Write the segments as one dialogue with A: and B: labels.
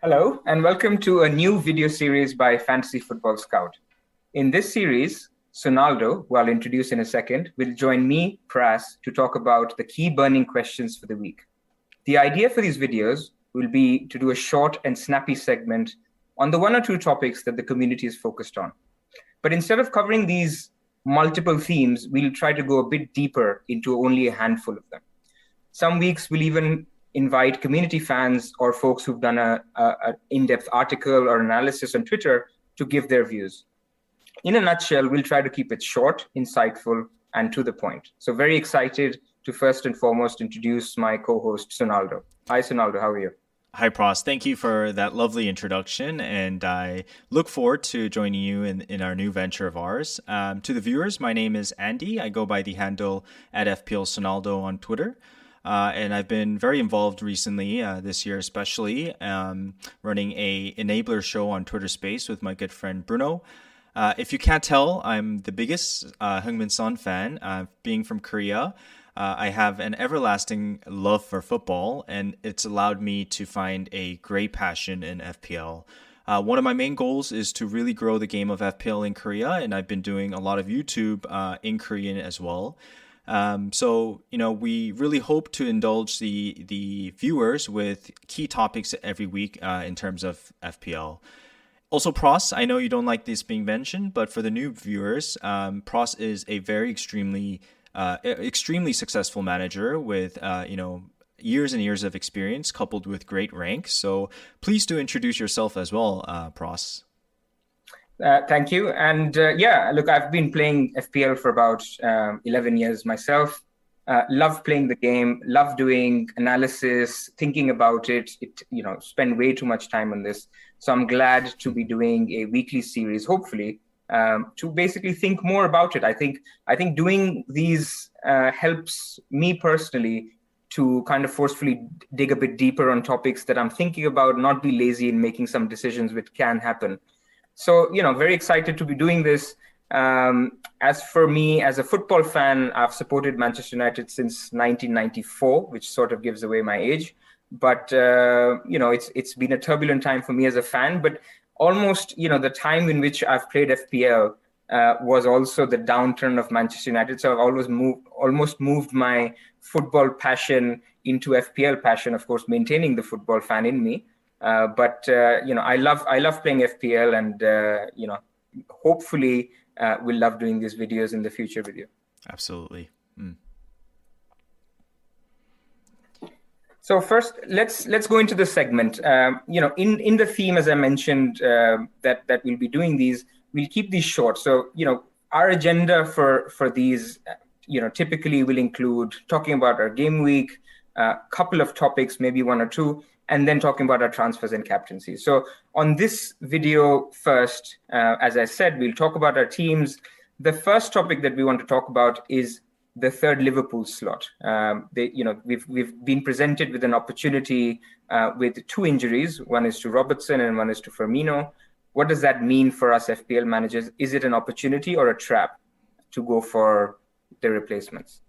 A: Hello, and welcome to a new video series by Fantasy Football Scout. In this series, Sonaldo, who I'll introduce in a second, will join me, Pras, to talk about the key burning questions for the week. The idea for these videos will be to do a short and snappy segment on the one or two topics that the community is focused on. But instead of covering these multiple themes, we'll try to go a bit deeper into only a handful of them. Some weeks we'll even invite community fans or folks who've done a, a, a, in-depth article or analysis on twitter to give their views in a nutshell we'll try to keep it short insightful and to the point so very excited to first and foremost introduce my co-host sonaldo hi sonaldo how are you
B: Hi, Pras. Thank you for that lovely introduction, and I look forward to joining you in, in our new venture of ours. Um, to the viewers, my name is Andy. I go by the handle at FPL Sonaldo on Twitter. Uh, and I've been very involved recently, uh, this year especially, um, running a enabler show on Twitter Space with my good friend Bruno. Uh, if you can't tell, I'm the biggest uh, Heung-min Son fan. Uh, being from Korea, uh, I have an everlasting love for football, and it's allowed me to find a great passion in FPL. Uh, one of my main goals is to really grow the game of FPL in Korea, and I've been doing a lot of YouTube uh, in Korean as well. Um, so you know, we really hope to indulge the the viewers with key topics every week uh, in terms of FPL. Also, Pras, I know you don't like this being mentioned, but for the new viewers, um, Pras is a very extremely uh, extremely successful manager with uh, you know years and years of experience coupled with great rank. So please do introduce yourself as well, uh, Pras.
A: Uh, thank you. And uh, yeah, look, I've been playing FPL for about um, 11 years myself. Uh, love playing the game, love doing analysis, thinking about it. It, you know, spend way too much time on this. So I'm glad to be doing a weekly series, hopefully, um, to basically think more about it. I think I think doing these uh, helps me personally to kind of forcefully dig a bit deeper on topics that I'm thinking about, not be lazy in making some decisions which can happen. So, you know, very excited to be doing this. Um, as for me, as a football fan, I've supported Manchester United since 1994, which sort of gives away my age. But uh, you know, it's it's been a turbulent time for me as a fan. But almost, you know, the time in which I've played FPL uh, was also the downturn of Manchester United. So I've always moved, almost moved my football passion into FPL passion. Of course, maintaining the football fan in me. Uh, but uh, you know, I love I love playing FPL, and uh, you know, hopefully we'll love doing these videos in the future with you.
B: Absolutely. Mm.
A: So first, let's let's go into the segment. Um, you know, in in the theme, as I mentioned, uh, that that we'll be doing these, we'll keep these short. So you know, our agenda for for these, you know, typically will include talking about our game week, a uh, couple of topics, maybe one or two, and then talking about our transfers and captaincy. So on this video first, uh, as I said, we'll talk about our teams. The first topic that we want to talk about is the third Liverpool slot. Um, they, you know, we've we've been presented with an opportunity uh, with two injuries. One is to Robertson and one is to Firmino. What does that mean for us FPL managers? Is it an opportunity or a trap to go for the replacements?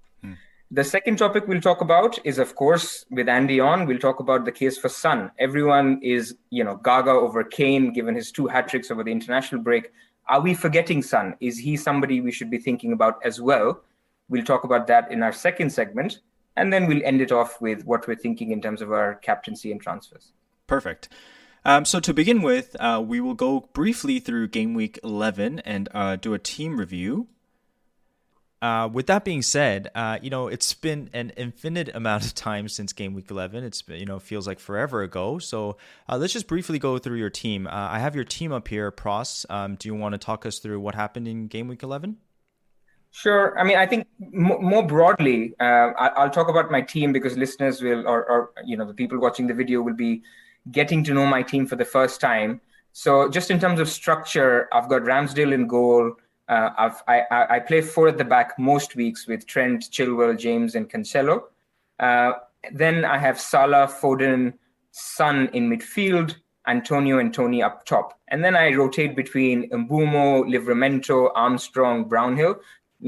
A: The second topic we'll talk about is, of course, with Andy on, we'll talk about the case for Son. Everyone is, you know, gaga over Kane, given his two hat tricks over the international break. Are we forgetting Son? Is he somebody we should be thinking about as well? We'll talk about that in our second segment. And then we'll end it off with what we're thinking in terms of our captaincy and transfers.
B: Perfect. Um, so to begin with, uh, we will go briefly through game week 11 and uh, do a team review. Uh, with that being said, uh, you know it's been an infinite amount of time since game week 11. It's you know feels like forever ago. So uh, let's just briefly go through your team. Uh, I have your team up here, Pras. Um, do you want to talk us through what happened in game week 11?
A: Sure. I mean, I think m- more broadly, uh, I- will talk about my team because listeners will, or, or you know, the people watching the video will be getting to know my team for the first time. So just in terms of structure, I've got Ramsdale in goal. Uh, I've, I, I play four at the back most weeks with Trent, Chilwell, James, and Cancelo. Uh, then I have Salah, Foden, Son in midfield, Antonio and Tony up top. And then I rotate between Mbeumo, Livramento, Armstrong, Brownhill.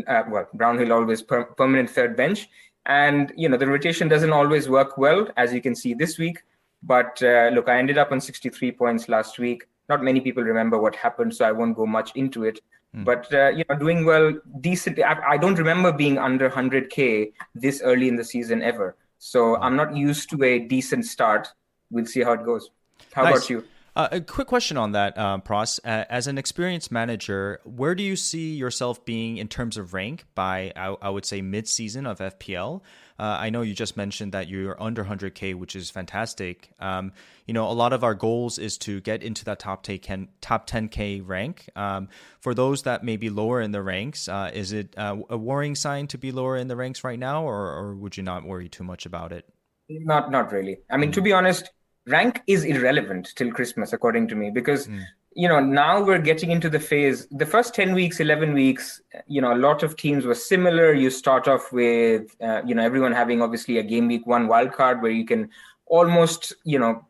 A: Uh, well, Brownhill always per- permanent third bench. And, you know, the rotation doesn't always work well, as you can see this week. But uh, look, I ended up on 63 points last week. Not many people remember what happened, so I won't go much into it. Mm. But uh, you know, doing well, decent. I, I, don't remember being under 100k this early in the season ever. So hmm. I'm not used to a decent start. We'll see how it goes. How nice. about you?
B: Uh, a quick question on that, uh, Pras. Uh, as an experienced manager, where do you see yourself being in terms of rank by, I, I would say, mid season of FPL? Uh, I know you just mentioned that you're under 100K, which is fantastic. Um, you know, a lot of our goals is to get into that top 10, top 10K rank. Um, for those that may be lower in the ranks, uh, is it uh, a worrying sign to be lower in the ranks right now, or, or would you not worry too much about it?
A: Not, not really. I mean, mm-hmm. to be honest, rank is irrelevant till Christmas, according to me, because mm. You know now we're getting into the phase. The first ten weeks, eleven weeks, you know, a lot of teams were similar. You start off with uh, you know everyone having obviously a game week one wild card where you can almost you know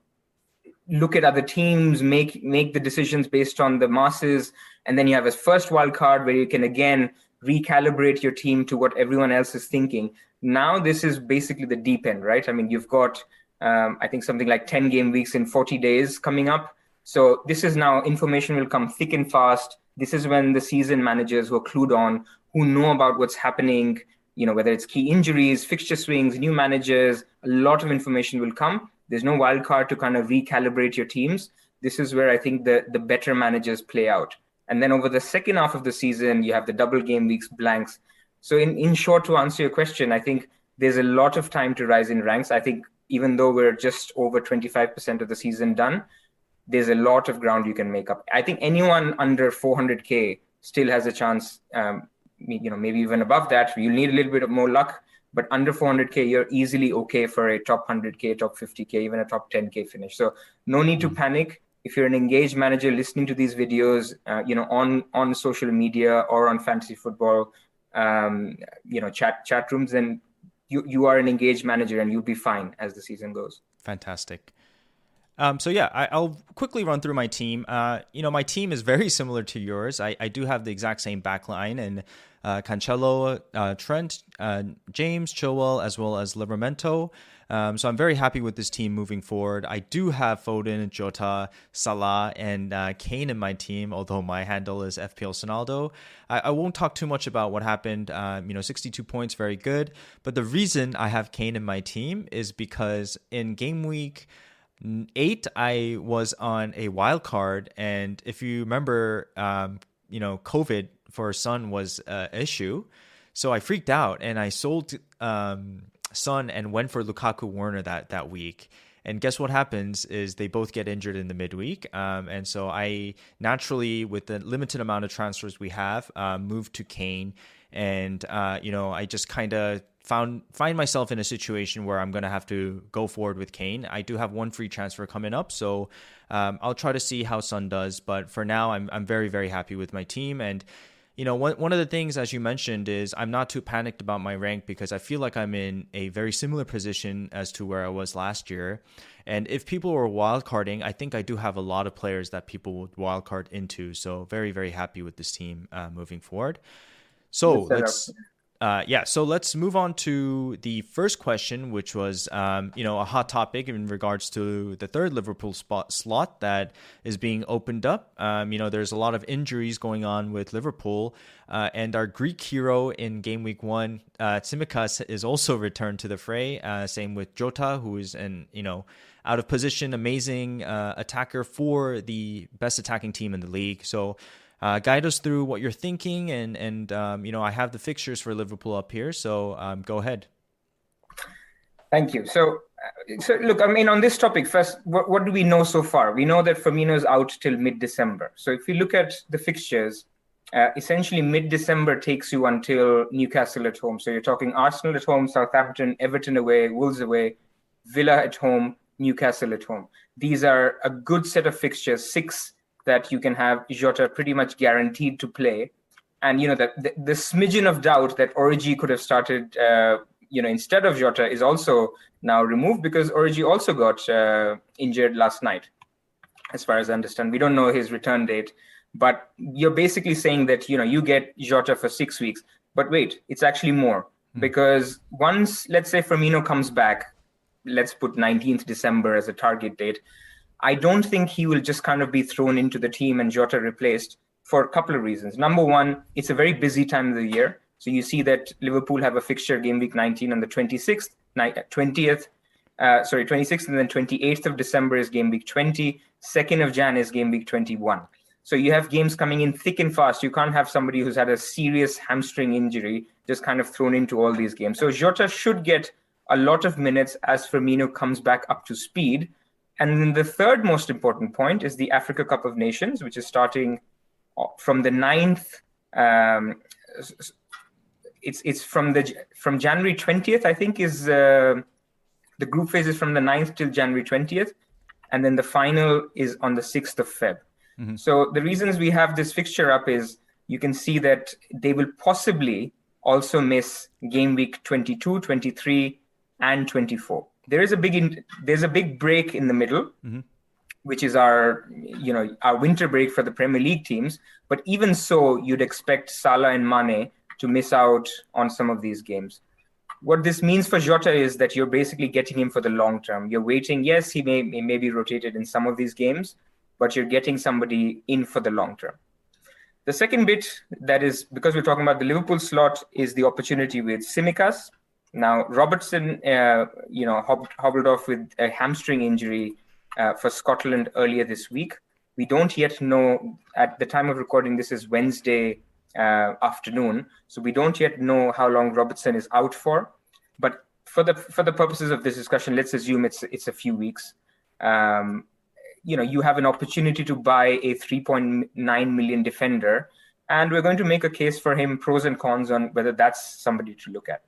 A: look at other teams, make make the decisions based on the masses, and then you have a first wild card where you can again recalibrate your team to what everyone else is thinking. Now this is basically the deep end, right? I mean, you've got um, I think something like 10 game weeks in 40 days coming up. So this is now information will come thick and fast. This is when the season managers who are clued on, who know about what's happening, you know, whether it's key injuries, fixture swings, new managers, a lot of information will come. There's no wild card to kind of recalibrate your teams. This is where I think the, the better managers play out. And then over the second half of the season, you have the double game weeks blanks. So in, in short, to answer your question, I think there's a lot of time to rise in ranks. I think even though we're just over 25% of the season done, there's a lot of ground you can make up. I think anyone under 400k still has a chance. Um, you know, maybe even above that. You need a little bit of more luck, but under 400k, you're easily okay for a top 100k, top 50k, even a top 10k finish. So no need to mm-hmm. panic. If you're an engaged manager listening to these videos, uh, you know, on on social media or on fantasy football, um, you know, chat chat rooms, then you you are an engaged manager and you'll be fine as the season goes.
B: Fantastic. Um, so yeah, I, will quickly run through my team. Uh, you know, my team is very similar to yours. I, I do have the exact same backline and uh, Cancelo, uh, Trent, uh, James, Chilwell, as well as Livramento. Um, so I'm very happy with this team moving forward. I do have Foden, Jota, Salah, and uh, Kane in my team, although my handle is FPL Sonaldo. I, I won't talk too much about what happened. Um, you know, 62 points, very good. But the reason I have Kane in my team is because in game week eight, I was on a wild card, and if you remember, um, you know, COVID for Son was an issue. So I freaked out and I sold um, Son and went for Lukaku Werner that that week. And guess what happens is they both get injured in the midweek. Um, and so I naturally, with the limited amount of transfers we have, uh, moved to Kane. And uh, you know, I just kind of found find myself in a situation where I'm going to have to go forward with Kane. I do have one free transfer coming up, so um, I'll try to see how Son does. But for now, I'm I'm very very happy with my team and you know, one, one of the things, as you mentioned, is I'm not too panicked about my rank because I feel like I'm in a very similar position as to where I was last year. And if people were wildcarding, I think I do have a lot of players that people would wildcard into. So very, very happy with this team uh, moving forward. So let's uh, yeah, so let's move on to the first question, which was, um, you know, a hot topic in regards to the third Liverpool spot slot that is being opened up. Um, you know, there's a lot of injuries going on with Liverpool, uh, and our Greek hero in game week one, uh, Tsimikas, is also returned to the fray. Uh, same with Jota, who is an, you know, out of position, amazing uh, attacker for the best attacking team in the league. So uh, guide us through what you're thinking, and and um, you know I have the fixtures for Liverpool up here, so um, go ahead.
A: Thank you. So, uh, so look, I mean, on this topic, first, what, what do we know so far? We know that Firmino is out till mid-December. So, if we look at the fixtures, uh, essentially mid-December takes you until Newcastle at home. So, you're talking Arsenal at home, Southampton, Everton away, Wolves away, Villa at home, Newcastle at home. These are a good set of fixtures. Six that you can have Jota pretty much guaranteed to play. And you know that the, the, smidgen of doubt that Origi could have started, uh, you know, instead of Jota is also now removed because Origi also got uh, injured last night, as far as I understand. We don't know his return date, but you're basically saying that you know you get Jota for six weeks. But wait, it's actually more mm-hmm. because once, let's say, Firmino comes back, let's put 19th December as a target date I don't think he will just kind of be thrown into the team and Jota replaced for a couple of reasons. Number one, it's a very busy time of the year. So you see that Liverpool have a fixture game week 19 on the 26th, 20th, uh, sorry, 26th, and then 28th of December is game week 20. 2nd of Jan is game week 21. So you have games coming in thick and fast. You can't have somebody who's had a serious hamstring injury just kind of thrown into all these games. So Jota should get a lot of minutes as Firmino comes back up to speed. And then the third most important point is the Africa Cup of Nations, which is starting uh, from the 9th. Um, it's it's from the from January 20th, I think, is uh, the group phase is from the 9th till January 20th, and then the final is on the 6th of Feb. Mm-hmm. So the reasons we have this fixture up is you can see that they will possibly also miss game week 22, 23, and 24 there is a big in, there's a big break in the middle mm-hmm. which is our you know our winter break for the premier league teams but even so you'd expect salah and mane to miss out on some of these games what this means for Jota is that you're basically getting him for the long term. You're waiting. Yes, he may, he may be rotated in some of these games, but you're getting somebody in for the long term. The second bit that is because we're talking about the Liverpool slot is the opportunity with Tsimikas. Now, Robertson, uh, you know, hobbled off with a hamstring injury uh, for Scotland earlier this week. We don't yet know, at the time of recording, this is Wednesday uh, afternoon, so we don't yet know how long Robertson is out for. But for the for the purposes of this discussion, let's assume it's it's a few weeks. Um, you know, you have an opportunity to buy a 3.9 million defender, and we're going to make a case for him, pros and cons on whether that's somebody to look at.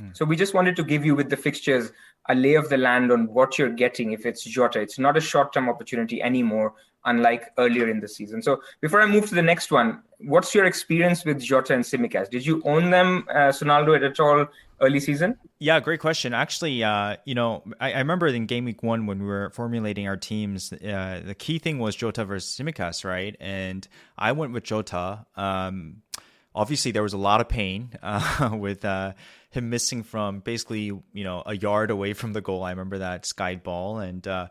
A: Mm. So we just wanted to give you with the fixtures a lay of the land on what you're getting if it's Jota. It's not a short-term opportunity anymore, unlike earlier in the season. So before I move to the next one, what's your experience with Jota and Tsimikas? Did you own them, uh, Sonaldo, at all early season?
B: Yeah, great question. Actually, uh, you know, I, I, remember in game week one when we were formulating our teams, uh, the key thing was Jota versus Tsimikas, right? And I went with Jota. Um, obviously, there was a lot of pain uh, with uh, him missing from basically you know a yard away from the goal. I remember that skied ball, and uh,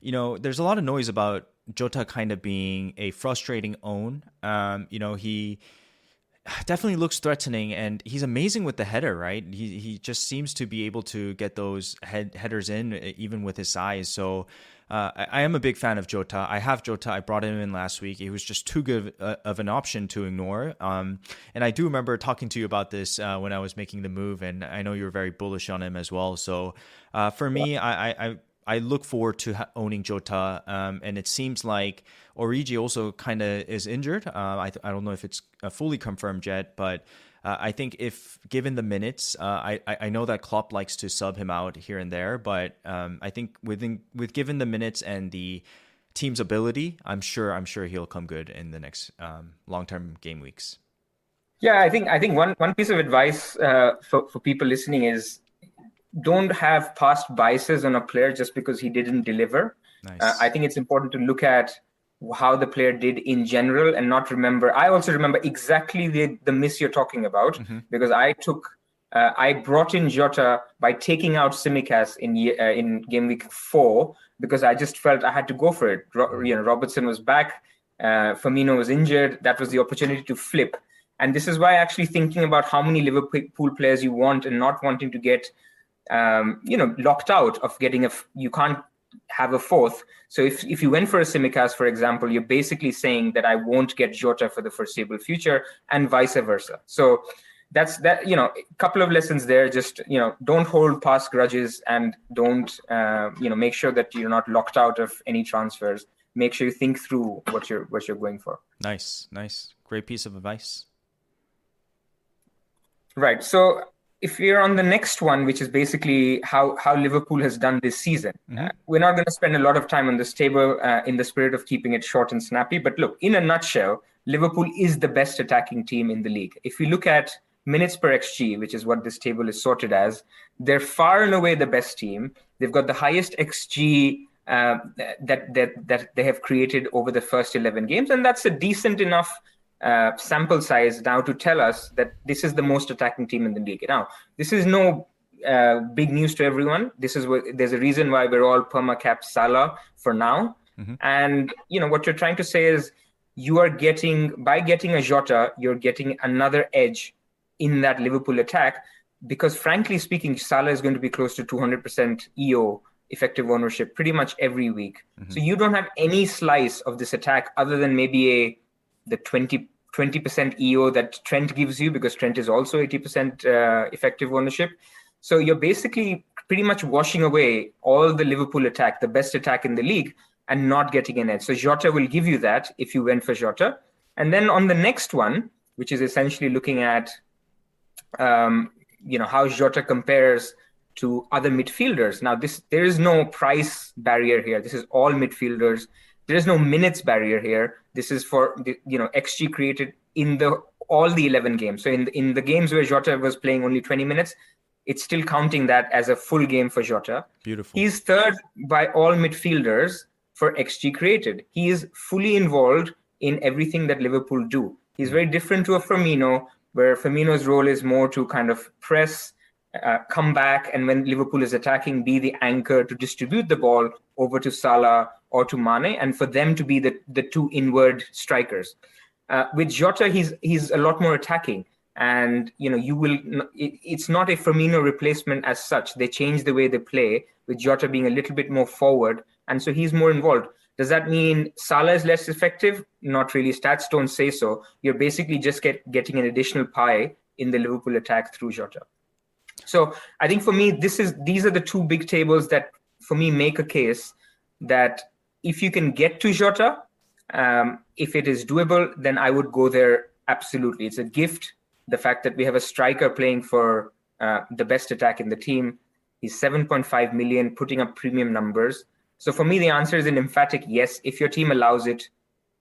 B: you know there's a lot of noise about Jota kind of being a frustrating own. Um, you know he definitely looks threatening and he's amazing with the header right he he just seems to be able to get those head headers in even with his size so uh, I, I, am a big fan of Jota. I have Jota. I brought him in last week. He was just too good of, uh, of an option to ignore. Um, and I do remember talking to you about this uh, when I was making the move, and I know you were very bullish on him as well. So uh, for me, I, I, I look forward to owning Jota, um, and it seems like Origi also kind of is injured. Uh, I, I don't know if it's uh, fully confirmed yet, but uh, I think if given the minutes, uh, I I know that Klopp likes to sub him out here and there, but um, I think within with given the minutes and the team's ability, I'm sure I'm sure he'll come good in the next um, long term game weeks.
A: Yeah, I think I think one one piece of advice uh, for for people listening is don't have past biases on a player just because he didn't deliver. Nice. Uh, I think it's important to look at how the player did in general and not remember. I also remember exactly the, the miss you're talking about mm-hmm. because I took uh, I brought in Jota by taking out Tsimikas in uh, in game week four because I just felt I had to go for it. Ro- you know, Robertson was back, uh, Firmino was injured. That was the opportunity to flip, and this is why actually thinking about how many Liverpool players you want and not wanting to get, um, you know, locked out of getting a. F- you can't have a fourth. So if if you went for a Tsimikas, for example, you're basically saying that I won't get Jota for the foreseeable future, and vice versa. So that's that you know a couple of lessons there. Just you know don't hold past grudges and don't uh, you know make sure that you're not locked out of any transfers. Make sure you think through what you're what you're going for.
B: Nice nice. Great piece of advice.
A: Right. So if we're on the next one which is basically how how liverpool has done this season mm-hmm. uh, we're not going to spend a lot of time on this table uh, in the spirit of keeping it short and snappy but look in a nutshell liverpool is the best attacking team in the league if we look at minutes per xg, which is what this table is sorted as, they're far and away the best team. They've got the highest xg uh, that that that they have created over the first 11 games, and that's a decent enough uh, sample size now to tell us that this is the most attacking team in the league. Now, this is no uh, big news to everyone. This is what there's a reason why we're all perma cap Salah for now. Mm-hmm. And you know what you're trying to say is you are getting by getting a Jota, you're getting another edge in that Liverpool attack because frankly speaking, Salah is going to be close to 200% EO effective ownership pretty much every week. Mm-hmm. So you don't have any slice of this attack other than maybe a the 20 20% EO that Trent gives you because Trent is also 80% uh, effective ownership. So you're basically pretty much washing away all the Liverpool attack, the best attack in the league, and not getting an edge. So Jota will give you that if you went for Jota. And then on the next one, which is essentially looking at um, you know how Jota compares to other midfielders. Now, this there is no price barrier here. This is all midfielders. There is no minutes barrier here. This is for the you know xG created in the all the 11 games. So in the, in the games where Jota was playing only 20 minutes, it's still counting that as a full game for Jota.
B: Beautiful.
A: He's third by all midfielders for xG created. He is fully involved in everything that Liverpool do. He's very different to a Firmino, where Firmino's role is more to kind of press, uh, come back, and when Liverpool is attacking, be the anchor to distribute the ball over to Salah or to Mane, and for them to be the, the two inward strikers. Uh, with Jota, he's he's a lot more attacking, and you know you will. It, it's not a Firmino replacement as such. They change the way they play, with Jota being a little bit more forward, and so he's more involved. Does that mean Salah is less effective? Not really. Stats don't say so. You're basically just get, getting an additional pie in the Liverpool attack through Jota. So I think for me, this is these are the two big tables that for me make a case that if you can get to Jota, um, if it is doable, then I would go there absolutely. It's a gift. The fact that we have a striker playing for uh, the best attack in the team. He's 7.5 million, putting up premium numbers. So for me, the answer is an emphatic yes. If your team allows it,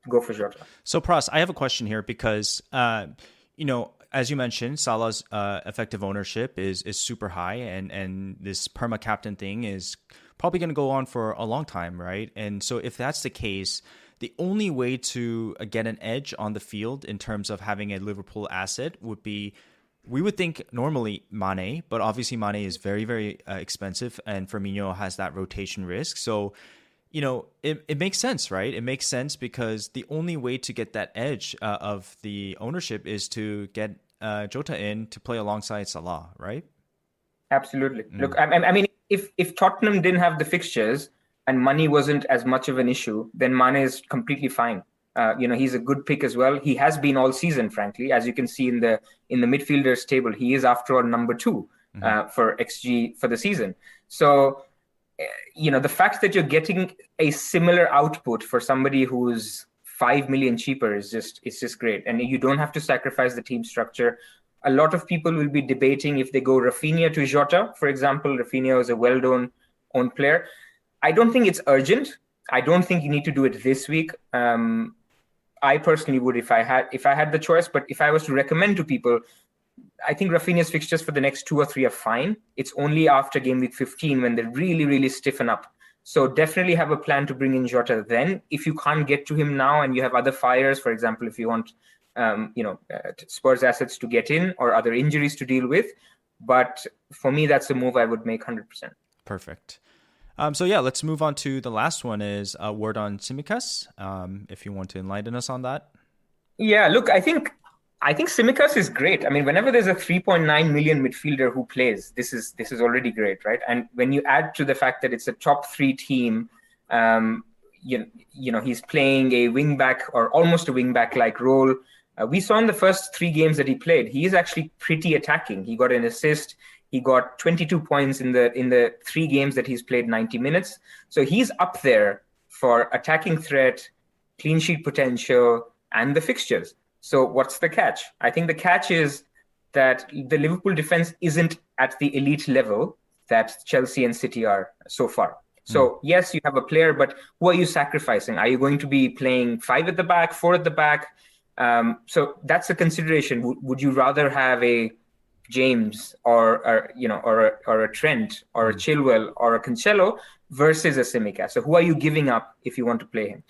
A: go for Jota.
B: So Pras, I have a question here because uh, you know, as you mentioned, Salah's uh, effective ownership is is super high, and and this perma captain thing is probably going to go on for a long time, right? And so if that's the case, the only way to uh, get an edge on the field in terms of having a Liverpool asset would be we would think normally Mane, but obviously Mane is very, very uh, expensive, and Firmino has that rotation risk. So, you know, it, it makes sense, right? It makes sense because the only way to get that edge uh, of the ownership is to get uh, Jota in to play alongside Salah, right?
A: Absolutely. Mm. Look, I, I mean, if if Tottenham didn't have the fixtures and money wasn't as much of an issue, then Mane is completely fine. Uh, you know he's a good pick as well. He has been all season, frankly, as you can see in the in the midfielders table. He is after all number 2 mm-hmm. uh, for xG for the season. So eh, you know the fact that you're getting a similar output for somebody who's five million cheaper is just it's just great, and you don't have to sacrifice the team structure. A lot of people will be debating if they go Raphinha to Jota, for example. Raphinha is a well-known owned player. I don't think it's urgent. I don't think you need to do it this week. Um, I personally would if I had if I had the choice. But if I was to recommend to people, I think Raphinha's fixtures for the next two or three are fine. It's only after game week 15 when they really really stiffen up. So definitely have a plan to bring in Jota then. If you can't get to him now and you have other fires, for example, if you want, um, you know, uh, Spurs assets to get in or other injuries to deal with. But for me, that's a move I would make 100%.
B: Perfect. Um, so yeah, let's move on to the last one is a word on Tsimikas. Um, if you want to enlighten us on that.
A: Yeah, look, I think I think Tsimikas is great. I mean, whenever there's a 3.9 million midfielder who plays, this is this is already great, right? And when you add to the fact that it's a top three team, um, you, you know he's playing a wingback or almost a wingback like role. Uh, we saw in the first three games that he played, he is actually pretty attacking. He got an assist. He got 22 points in the in the three games that he's played 90 minutes. So he's up there for attacking threat, clean sheet potential, and the fixtures. So what's the catch? I think the catch is that the Liverpool defense isn't at the elite level that Chelsea and City are so far. So mm. yes, you have a player, but who are you sacrificing? Are you going to be playing five at the back, four at the back? Um, so that's a consideration. W- would you rather have a James or, or you know or a, or a Trent or a hmm. Chilwell or a Cancelo versus a Tsimikas? So who are you giving up if you want to play him?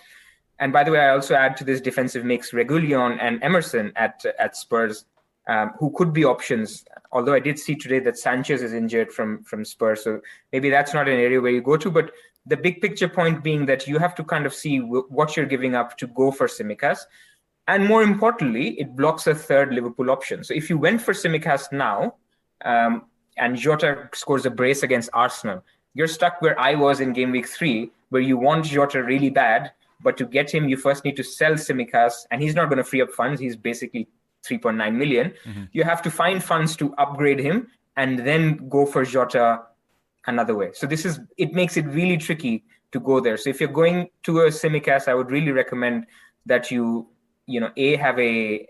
A: And by the way, I also add to this defensive mix Reguilon and Emerson at at Spurs, um, who could be options. Although I did see today that Sanchez is injured from from Spurs, so maybe that's not an area where you go to. But the big picture point being that you have to kind of see w- what you're giving up to go for Tsimikas. And more importantly, it blocks a third Liverpool option. So if you went for Tsimikas now, um, and Jota scores a brace against Arsenal, you're stuck where I was in game week three, where you want Jota really bad, but to get him, you first need to sell Tsimikas, and he's not going to free up funds. He's basically 3.9 million. Mm-hmm. You have to find funds to upgrade him and then go for Jota another way. So this is it makes it really tricky to go there. So if you're going to a Tsimikas, I would really recommend that you you know a have a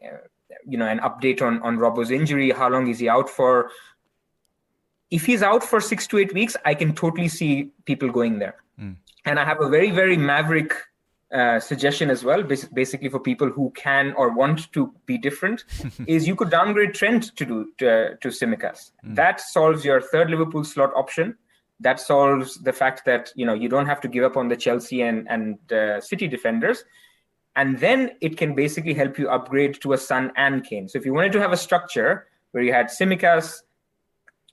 A: you know an update on on Robbo's injury. How long is he out for? If he's out for six to eight weeks, I can totally see people going there. Mm. And I have a very very maverick uh, suggestion as well, basically for people who can or want to be different, is you could downgrade Trent to do to, to Tsimikas. Mm. That solves your third Liverpool slot option. That solves the fact that you know you don't have to give up on the Chelsea and and uh, City defenders, and then it can basically help you upgrade to a Son and Kane. So if you wanted to have a structure where you had Tsimikas,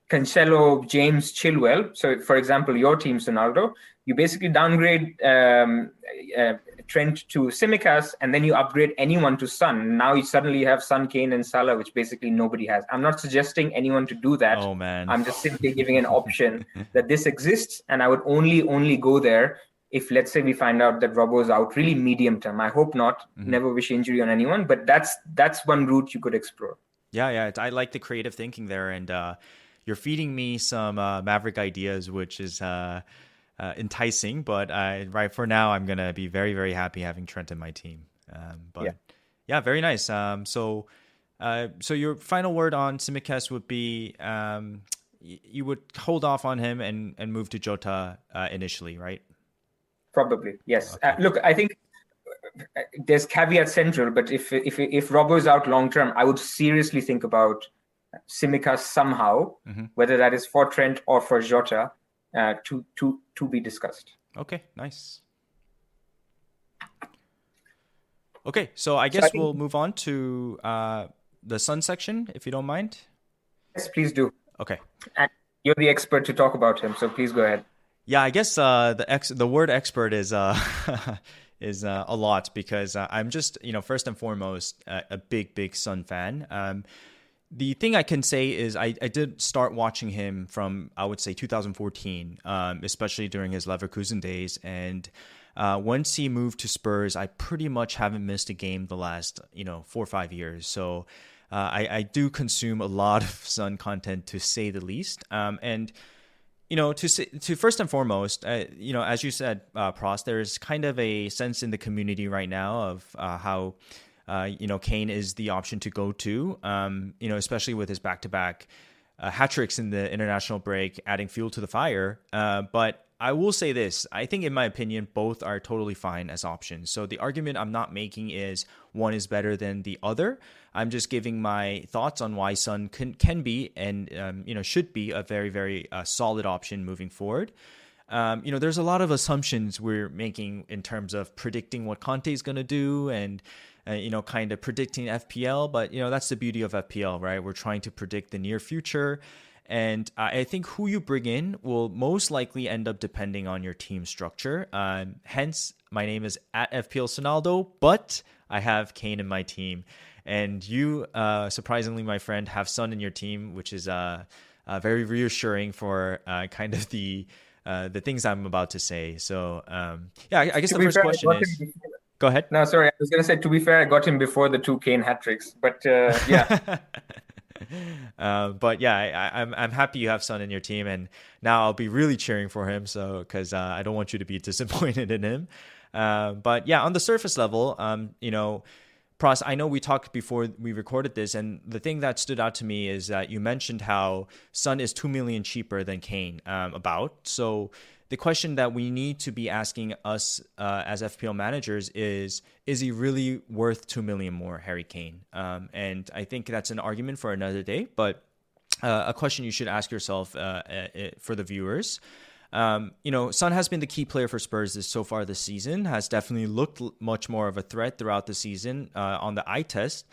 A: Cancelo, James, Chilwell. So, for example, your team, Sonaldo, you basically downgrade um, uh, Trent to Tsimikas, and then you upgrade anyone to Son. Now you suddenly have Son, Kane, and Salah, which basically nobody has. I'm not suggesting anyone to do that.
B: Oh man!
A: I'm just simply giving an option that this exists, and I would only only go there if, let's say, we find out that Robbo is out really medium term. I hope not. Mm-hmm. Never wish injury on anyone, but that's that's one route you could explore.
B: Yeah, yeah. I like the creative thinking there, and. Uh you're feeding me some uh, Maverick ideas, which is uh, uh, enticing. But right for now, I'm gonna be very very happy having Trent in my team. Um, but yeah. yeah. very nice. Um, so uh, so your final word on Tsimikas would be um, you would hold off on him and and move to Jota uh, initially, right?
A: Probably yes. Okay. Uh, look, I think there's caveat central, but if if if Robbo's out long term, I would seriously think about Simica somehow, mm-hmm. whether that is for Trent or for Jota, uh, to to to be discussed.
B: Okay, nice. Okay, so I guess so I think, we'll move on to uh, the Son section, if you don't mind.
A: Yes, please do.
B: Okay.
A: And you're the expert to talk about him, so please go ahead.
B: Yeah, I guess uh, the ex- the word expert is uh, is uh, a lot because uh, I'm just you know first and foremost a big big Son fan. Um, the thing I can say is I, I did start watching him from I would say 2014, um, especially during his Leverkusen days. And uh, once he moved to Spurs, I pretty much haven't missed a game the last you know four or five years. So uh, I, I do consume a lot of Son content to say the least. Um, and you know, to to first and foremost, uh, you know, as you said, uh, Pras, there's kind of a sense in the community right now of uh, how uh, you know, Kane is the option to go to. Um, you know, especially with his back-to-back uh, hat tricks in the international break, adding fuel to the fire. Uh, but I will say this: I think, in my opinion, both are totally fine as options. So the argument I'm not making is one is better than the other. I'm just giving my thoughts on why Son can can be and um, you know should be a very very uh, solid option moving forward. um, you know, there's a lot of assumptions we're making in terms of predicting what Conte is going to do and, uh, you know, kind of predicting FPL. But, you know, that's the beauty of FPL, right? We're trying to predict the near future. And I think who you bring in will most likely end up depending on your team structure. Um, hence, my name is at FPL Sonaldo, but I have Kane in my team. And you, uh, surprisingly, my friend, have Son in your team, which is uh, uh, very reassuring for uh, kind of the uh, the things I'm about to say. So um, yeah, I, I guess to the first fair, question is. Go ahead.
A: No, sorry. I was going to say, to be fair, I got him before the two Kane hat tricks, but uh, yeah.
B: uh, but yeah, I, am I'm, I'm happy you have Son in your team, and now I'll be really cheering for him. So because uh, I don't want you to be disappointed in him. Uh, but yeah, on the surface level, um, you know, Pras, I know we talked before we recorded this, and the thing that stood out to me is that you mentioned how Son is two million cheaper than Kane. Um, about so the question that we need to be asking us uh, as FPL managers is: Is he really worth two million more, Harry Kane? Um, and I think that's an argument for another day, but uh, a question you should ask yourself uh, uh for the viewers. Um, you know, Son has been the key player for Spurs this, so far this season, has definitely looked much more of a threat throughout the season uh, on the eye test.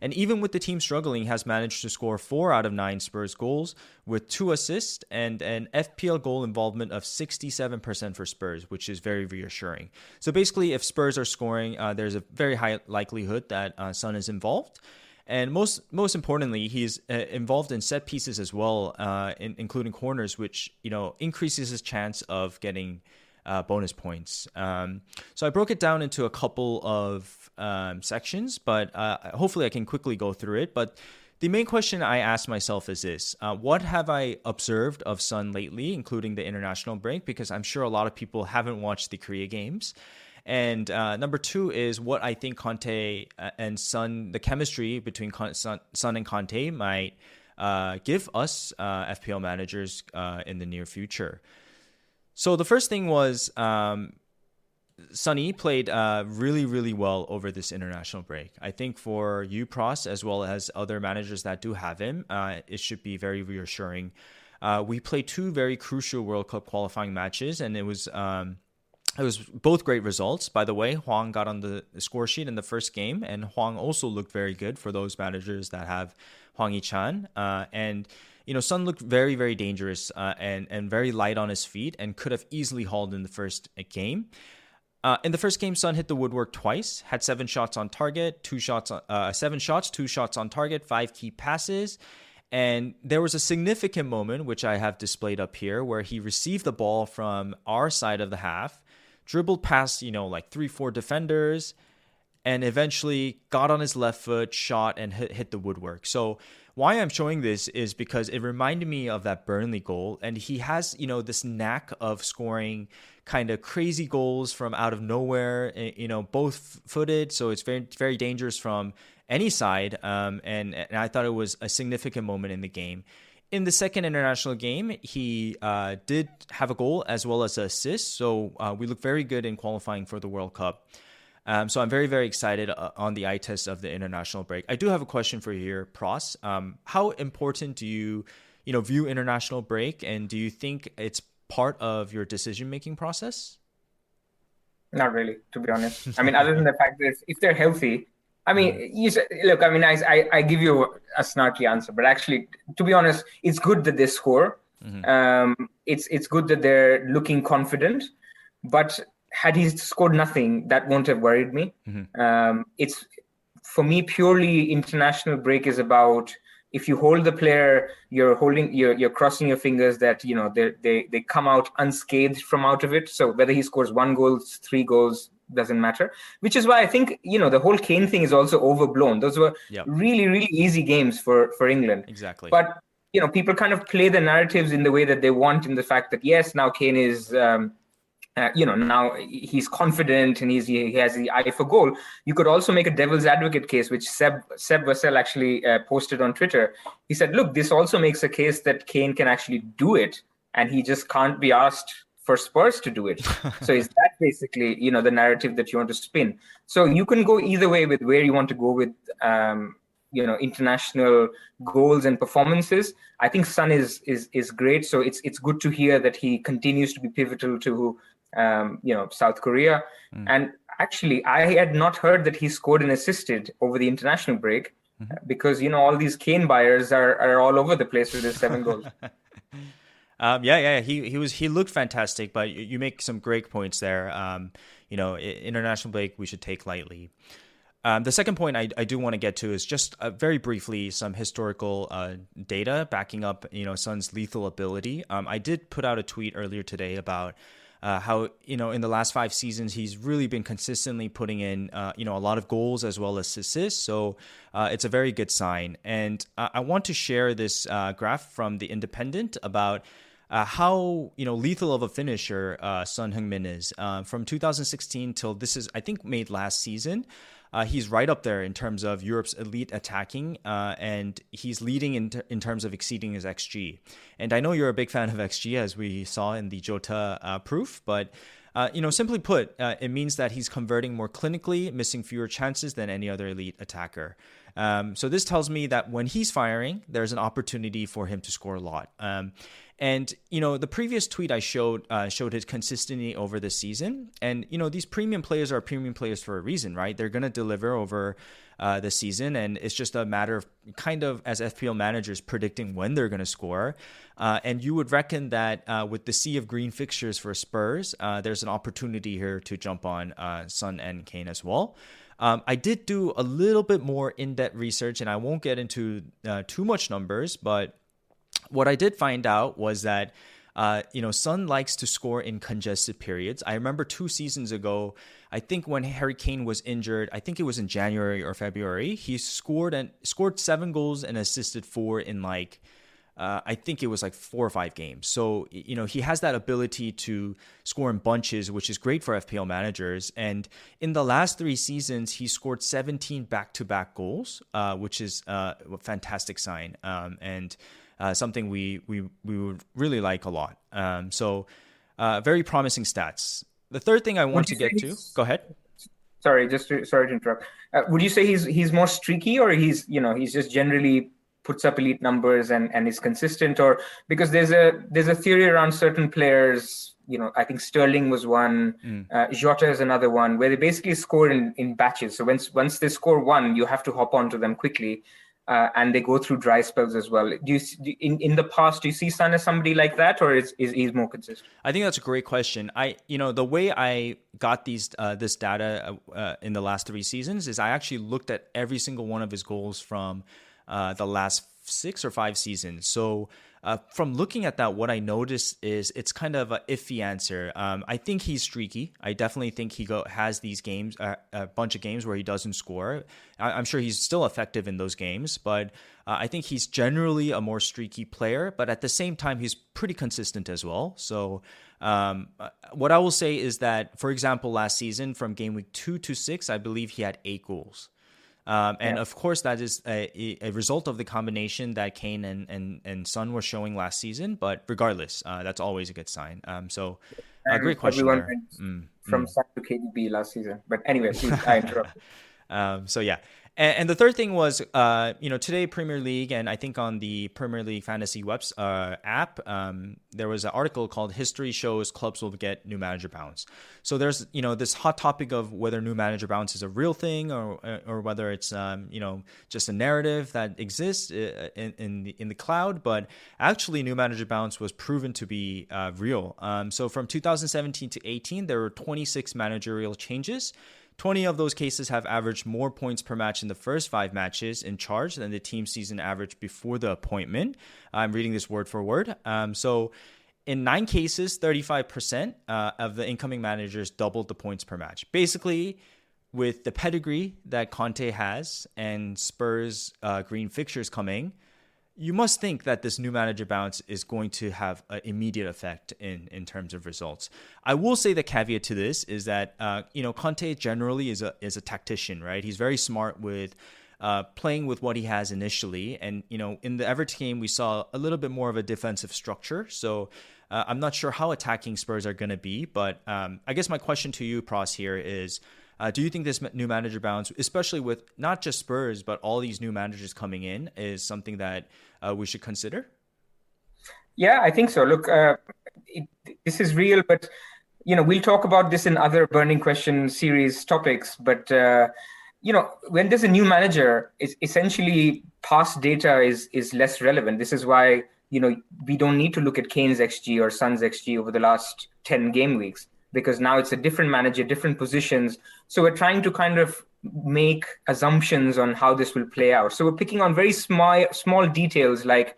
B: And even with the team struggling, has managed to score four out of nine Spurs goals with two assists and an FPL goal involvement of 67% for Spurs, which is very reassuring. So basically, if Spurs are scoring, uh, there's a very high likelihood that uh, Son is involved. And most most importantly, he's uh, involved in set pieces as well, uh, in, including corners, which you know increases his chance of getting uh, bonus points. Um, so I broke it down into a couple of um, sections, but uh, hopefully I can quickly go through it. But the main question I ask myself is this uh, What have I observed of Son lately, including the international break? Because I'm sure a lot of people haven't watched the Korea games. And uh, number two is what I think Conte uh, and Son, the chemistry between Son and Conte might uh, give us uh, FPL managers uh, in the near future. So the first thing was um, Sonny played uh, really, really well over this international break. I think for you, Pras, as well as other managers that do have him, it should be very reassuring. we played two very crucial World Cup qualifying matches, and it was. Um, it was both great results. By the way, Hwang got on the score sheet in the first game, and Hwang also looked very good for those managers that have Hwang Hee-chan. Uh, and you know, Son looked very, very dangerous uh, and and very light on his feet, and could have easily hauled in the first game. Uh, in the first game, Son hit the woodwork twice, had seven shots on target, two shots, uh, seven shots, two shots on target, five key passes. And there was a significant moment, which I have displayed up here, where he received the ball from our side of the half, dribbled past, you know, like three, four defenders, and eventually got on his left foot, shot, and hit, hit the woodwork. So why I'm showing this is because it reminded me of that Burnley goal, and he has, you know, this knack of scoring kind of crazy goals from out of nowhere, eh, you know, both footed. So it's very, very dangerous from any side. Um, and, and I thought it was a significant moment in the game in the second international game, he uh, did have a goal as well as an assist. So uh, we look very good in qualifying for the World Cup. Um, so I'm very, very excited uh, on the eye test of the international break. I do have a question for you here, Pras. Um, how important do you, you know, view international break, and do you think it's part of your decision making process?
A: Not really, to be honest. I mean, other than the fact that if they're healthy, I mean, mm-hmm. you look. I mean, I, I, I give you a snarky answer, but actually, to be honest, it's good that they score. Mm-hmm. Um, it's it's good that they're looking confident. But had he scored nothing, that won't have worried me. Mm-hmm. Um, it's for me purely international break is about if you hold the player, you're holding, you're, you're crossing your fingers that you know they they they come out unscathed from out of it. So whether he scores one goal, three goals, doesn't matter. Which is why I think you know the whole Kane thing is also overblown. Those were yep. really really easy games for for England.
B: Exactly.
A: But you know people kind of play the narratives in the way that they want in the fact that yes now Kane is. Um, uh, you know now he's confident and he's he has the eye for goal. You could also make a devil's advocate case, which Seb Seb Wassell actually uh, posted on Twitter. He said, "Look, this also makes a case that Kane can actually do it, and he just can't be asked for Spurs to do it. so is that basically you know the narrative that you want to spin? So you can go either way with where you want to go with um, you know international goals and performances. I think Son is is is great. So it's it's good to hear that he continues to be pivotal to um, you know South Korea. Mm. And actually, I had not heard that he scored and assisted over the international break. Mm-hmm. Because you know all these Kane buyers are, are all over the place with his seven goals.
B: Um, yeah, yeah, he he was he looked fantastic, but you, you make some great points there. Um, you know, international break we should take lightly. Um, the second point I, I do want to get to is just uh, very briefly some historical uh, data backing up you know Son's lethal ability. Um, I did put out a tweet earlier today about uh, how you know in the last five seasons he's really been consistently putting in uh, you know a lot of goals as well as assists. So uh, it's a very good sign. And I want to share this uh, graph from the Independent about uh, how you know lethal of a finisher uh, Son Heung-min is. From 2016 till this is I think made last season. Uh, he's right up there in terms of Europe's elite attacking, uh, and he's leading in, t- in terms of exceeding his XG. And I know you're a big fan of XG, as we saw in the Jota uh, proof, but uh, you know, simply put, uh, it means that he's converting more clinically, missing fewer chances than any other elite attacker. Um, so this tells me that when he's firing, there's an opportunity for him to score a lot. Um, and you know, the previous tweet I showed uh, showed his consistency over the season. And you know, these premium players are premium players for a reason, right? They're going to deliver over uh, the season, and it's just a matter of kind of as FPL managers predicting when they're going to score. Uh, and you would reckon that uh, with the sea of green fixtures for Spurs, uh, there's an opportunity here to jump on uh, Son and Kane as well. Um, I did do a little bit more in depth research, and I won't get into too much numbers, but what I did find out was that. Uh, you know, Son likes to score in congested periods. I remember two seasons ago, I think when Harry Kane was injured, I think it was in January or February, he scored and scored seven goals and assisted four in like uh, I think it was like four or five games. So, you know, he has that ability to score in bunches, which is great for FPL managers. And in the last three seasons, he scored 17 back to back goals, uh, which is uh, a fantastic sign um, and uh, something we, we, we would really like a lot. Um, so, uh, very promising stats. The third thing I want to get to, go ahead.
A: Sorry, just to, sorry to interrupt. Uh, would you say he's he's more streaky, or he's you know he's just generally puts up elite numbers and and is consistent or because there's a there's a theory around certain players you know i think sterling was one mm. uh, jota is another one where they basically score in in batches so once once they score one you have to hop onto them quickly uh, and they go through dry spells as well. Do you in in the past do you see Son as somebody like that, or is is he's more consistent?
B: I think that's a great question. I you know the way I got these uh, this data uh, in the last three seasons is I actually looked at every single one of his goals from uh, the last six or five seasons. So uh, from looking at that, what I noticed is it's kind of an iffy answer. Um, I think he's streaky. I definitely think he go, has these games, uh, a bunch of games where he doesn't score. I, am sure he's still effective in those games, but uh, I think he's generally a more streaky player. But at the same time, he's pretty consistent as well. So um, uh, what I will say is that, for example, last season from game week two to six, I believe he had eight goals. Um, and yeah. of course, that is a, a, result of the combination that Kane and, and, and Son were showing last season. But regardless, uh, that's always a good sign. Um, so, a uh, great question.
A: Mm, from mm. Son to KDB last season. But anyway, please, I interrupt.
B: um, so, yeah. And, and the third thing was, uh, you know, today Premier League, and I think on the Premier League Fantasy webs uh, app, um, there was an article called "History Shows Clubs Will Get New Manager Bounce." So there's, you know, this hot topic of whether new manager bounce is a real thing or or whether it's, um, you know, just a narrative that exists uh, in in the, in the cloud. But actually, new manager bounce was proven to be uh, real. Um, so from 2017 to 18, there were 26 managerial changes. 20 of those cases have averaged more points per match in the first five matches in charge than the team season average before the appointment. I'm reading this word for word. Um, so, in nine cases, 35% uh, of the incoming managers doubled the points per match. Basically, with the pedigree that Conte has and Spurs' uh, green fixtures coming, you must think that this new manager bounce is going to have an immediate effect in, in terms of results. I will say the caveat to this is that uh, you know Conte generally is a is a tactician, right? He's very smart with uh, playing with what he has initially, and you know in the Everton game we saw a little bit more of a defensive structure. So uh, I'm not sure how attacking Spurs are going to be, but um, I guess my question to you, Pras, here is. Uh, do you think this new manager balance, especially with not just Spurs but all these new managers coming in, is something that uh, we should consider?
A: Yeah, I think so. Look, uh, it, this is real, but you know we'll talk about this in other burning question series topics. But uh, you know when there's a new manager, it's essentially past data is is less relevant. This is why you know we don't need to look at Kane's xG or Son's xG over the last ten game weeks because now it's a different manager, different positions. So we're trying to kind of make assumptions on how this will play out. So we're picking on very small small details like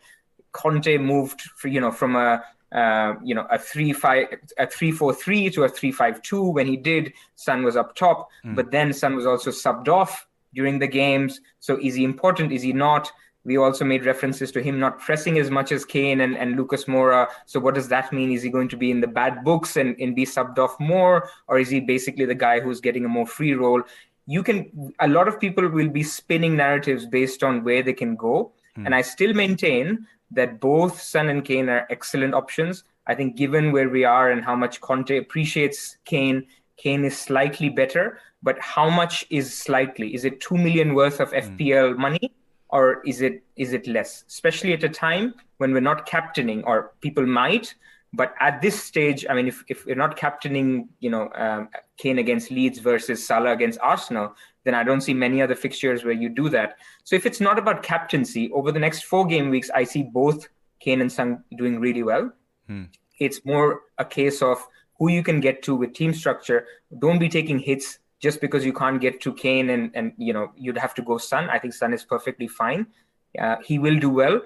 A: Conte moved, for, you know, from a uh, you know a three five a three four three to a three five two. When he did, Son was up top, mm. but then Son was also subbed off during the games. So is he important? Is he not? We also made references to him not pressing as much as Kane and, and Lucas Moura. So what does that mean? Is he going to be in the bad books and, and be subbed off more? Or is he basically the guy who's getting a more free role? You can a lot of people will be spinning narratives based on where they can go. Mm. And I still maintain that both Son and Kane are excellent options. I think given where we are and how much Conte appreciates Kane, Kane is slightly better. But how much is slightly? Is it two million worth of FPL mm. money, or is it is it less? Especially at a time when we're not captaining, or people might. But at this stage, I mean, if, if we're not captaining, you know, um, Kane against Leeds versus Salah against Arsenal, then I don't see many other fixtures where you do that. So if it's not about captaincy, over the next four game weeks, I see both Kane and Son doing really well. Hmm. It's more a case of who you can get to with team structure. Don't be taking hits just because you can't get to Kane and and you know you'd have to go Son. I think Son is perfectly fine. Uh, he will do well.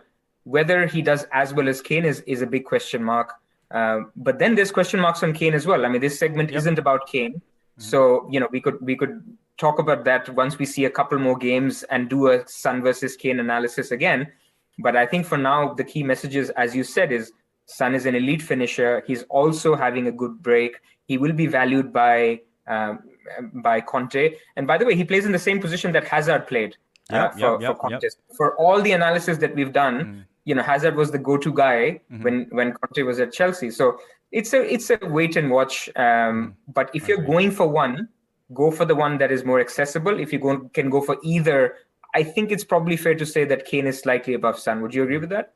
A: Whether he does as well as Kane is is a big question mark. Uh, but then there's question marks on Kane as well. I mean, this segment yep. isn't about Kane, mm-hmm. so you know we could we could talk about that once we see a couple more games and do a Son versus Kane analysis again. But I think for now, the key messages, as you said, is Son is an elite finisher. He's also having a good break. He will be valued by um, by Conte. And by the way, he plays in the same position that Hazard played uh, for, yep, for Conte. Yep. For all the analysis that we've done, mm. you know, Hazard was the go-to guy mm-hmm. when when Conte was at Chelsea. So it's a it's a wait and watch. Um, mm. But if you're going for one, go for the one that is more accessible. If you go, can go for either, I think it's probably fair to say that Kane is slightly above Son. Would you agree with that?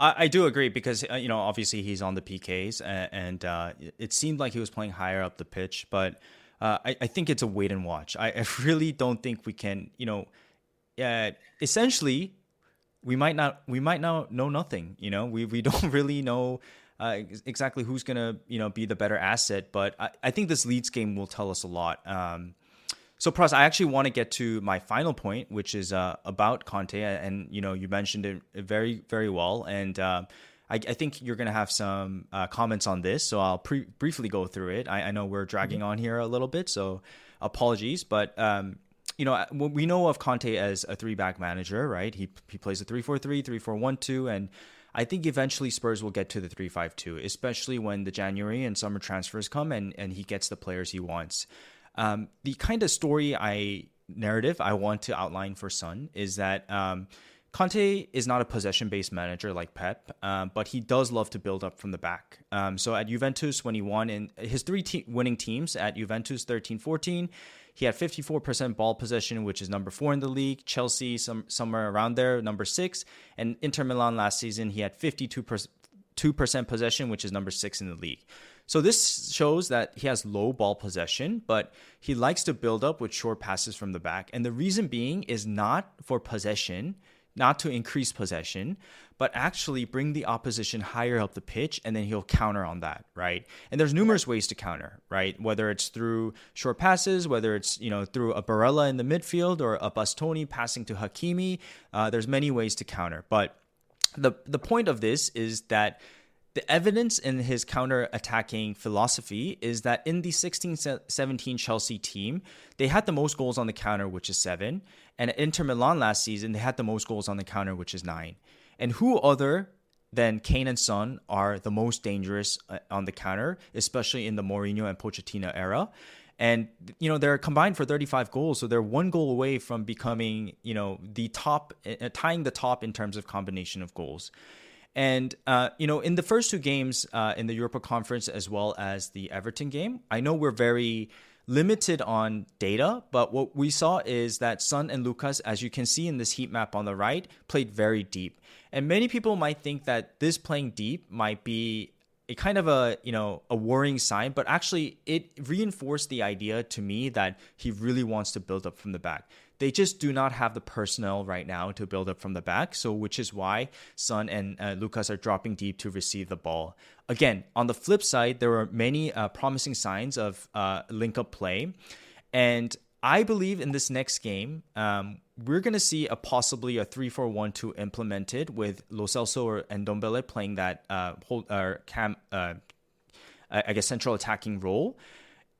B: I, I do agree because uh, you know obviously he's on the PKs and, and uh, it seemed like he was playing higher up the pitch, but uh, I, I, think it's a wait and watch. I, I really don't think we can you know uh, essentially we might not we might not know nothing. You know we we don't really know uh, exactly who's going to you know be the better asset. But I, I, think this Leeds game will tell us a lot. Um, so, Pras, I actually want to get to my final point, which is uh, about Conte, and you know you mentioned it very very well, and uh, I, I, think you're going to have some uh, comments on this. So I'll pre- briefly go through it. I, I know we're dragging mm-hmm. on here a little bit, so apologies, but. Um, you know, we know of Conte as a three back manager, right? He he plays a 3 4 3, 3 4 1 2, and I think eventually Spurs will get to the 352, especially when the January and summer transfers come and, and he gets the players he wants. Um, the kind of story I narrative I want to outline for Son is that um, Conte is not a possession based manager like Pep, um, but he does love to build up from the back. Um, so at Juventus, when he won in his three te- winning teams at Juventus 13 14, he had 54% ball possession, which is number four in the league. Chelsea, some, somewhere around there, number six. And Inter Milan last season, he had 52% 2% possession, which is number six in the league. So this shows that he has low ball possession, but he likes to build up with short passes from the back. And the reason being is not for possession, not to increase possession, but actually bring the opposition higher up the pitch and then he'll counter on that, right? And there's numerous ways to counter, right? Whether it's through short passes, whether it's, you know, through a Barella in the midfield or a Bastoni passing to Hakimi, uh, there's many ways to counter. But the the point of this is that the evidence in his counter attacking philosophy is that in the 16 17 Chelsea team, they had the most goals on the counter, which is seven. And at Inter Milan last season, they had the most goals on the counter, which is nine. And who other than Kane and Son are the most dangerous uh, on the counter, especially in the Mourinho and Pochettino era. And you know they're combined for 35 goals, so they're one goal away from becoming you know the top, uh, tying the top in terms of combination of goals. And uh, you know, in the first two games uh, in the Europa Conference as well as the Everton game, I know we're very limited on data, but what we saw is that Son and Lucas, as you can see in this heat map on the right, played very deep. And many people might think that this playing deep might be a kind of a you know a worrying sign but actually it reinforced the idea to me that he really wants to build up from the back they just do not have the personnel right now to build up from the back so which is why son and uh, lucas are dropping deep to receive the ball again on the flip side there are many uh, promising signs of uh, link up play and I believe in this next game, um, we're going to see a possibly a 3-4-1-2 implemented with Lo Celso or Ndombele playing that uh, hold, cam, uh, I guess central attacking role.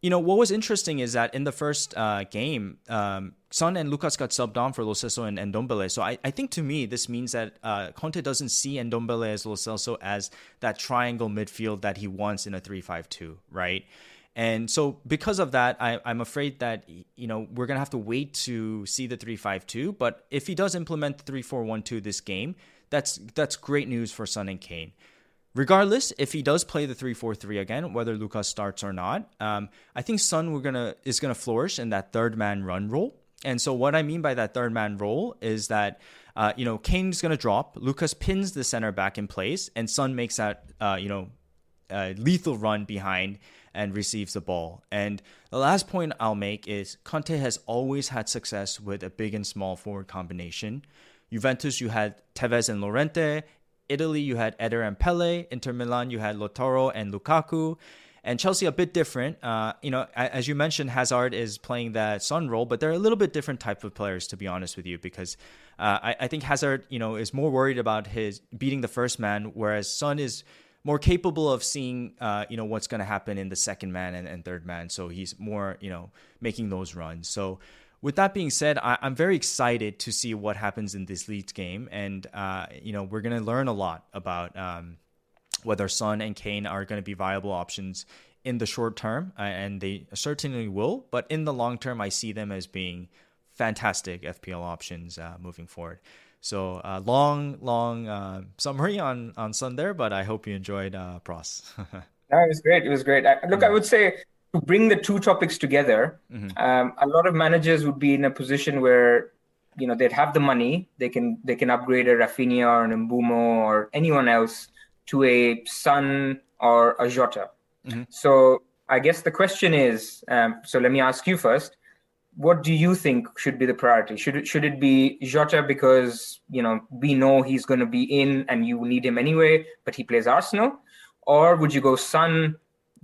B: You know what was interesting is that in the first uh, game, um, Son and Lucas got subbed on for Lo Celso and Ndombele. So I, I think to me this means that uh, Conte doesn't see Ndombele as Lo Celso as that triangle midfield that he wants in a 3-5-2, right? And so because of that, I, am afraid that you know we're gonna have to wait to see the three five two. But if he does implement the three four one two this game, that's that's great news for Son and Kane. Regardless, if he does play the three four three again, whether Lucas starts or not, um, I think Son we're gonna is gonna flourish in that third man run role. And so what I mean by that third man role is that uh, you know Kane's gonna drop, Lucas pins the center back in place, and Son makes that uh, you know lethal run behind and receives the ball. And the last point I'll make is Conte has always had success with a big and small forward combination. Juventus, you had Tevez and Llorente. Italy, you had Eder and Pellè. Inter Milan, you had Lautaro and Lukaku. And Chelsea, a bit different. Uh, you know, as you mentioned, Hazard is playing that Son role, but they're a little bit different type of players, to be honest with you, because uh, I, I think Hazard, you know, is more worried about his beating the first man, whereas Son is more capable of seeing, uh, you know, what's going to happen in the second man and, and third man. So he's more, you know, making those runs. So with that being said, I, am very excited to see what happens in this Leeds game, and uh, you know, we're going to learn a lot about um, whether Son and Kane are going to be viable options in the short term, uh, and they certainly will. But in the long term, I see them as being fantastic FPL options uh, moving forward. So uh, long, long uh, summary on on Son there, but I hope you enjoyed uh, Pras.
A: no, it was great. It was great. I, look, mm-hmm. I would say to bring the two topics together, mm-hmm. um, a lot of managers would be in a position where you know they'd have the money, they can they can upgrade a Raphinha or an Mbeumo or anyone else to a Son or a Jota. Mm-hmm. So I guess the question is, um, so let me ask you first what do you think should be the priority? Should it should it be Jota because you know we know he's going to be in and you need him anyway, but he plays Arsenal, or would you go Son,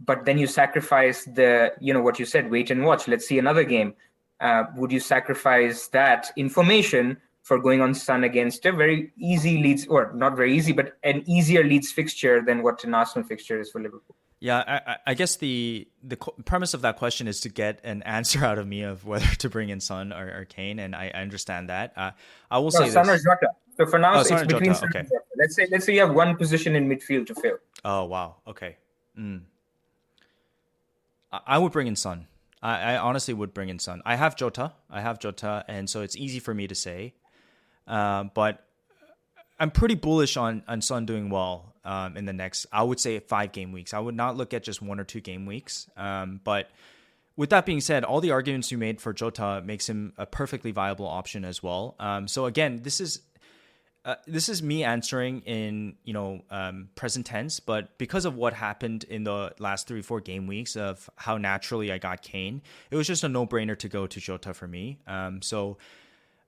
A: but then you sacrifice the you know what you said, wait and watch. Let's see another game. Uh, would you sacrifice that information for going on Son against a very easy Leeds or not very easy, but an easier Leeds fixture than what an Arsenal fixture is for Liverpool?
B: Yeah, I, I, guess the the premise of that question is to get an answer out of me of whether to bring in Son or, or Kane, and I, I understand that. Uh, I will no, say
A: Son
B: this.
A: or Jota. So for now, oh, it's between Son okay. Let's say let's say you have one position in midfield to fill.
B: Oh wow, okay. Mm. I, would bring in Son. I, I honestly would bring in Son. I have Jota. I have Jota, and so it's easy for me to say. Uh, but I'm pretty bullish on on Son doing well um, in the next. I would say five game weeks. I would not look at just one or two game weeks. Um, but with that being said, all the arguments you made for Jota makes him a perfectly viable option as well. Um, so again, this is. Uh, this is me answering in you know um, present tense, but because of what happened in the last three four game weeks of how naturally I got Kane, it was just a no brainer to go to Jota for me. Um, so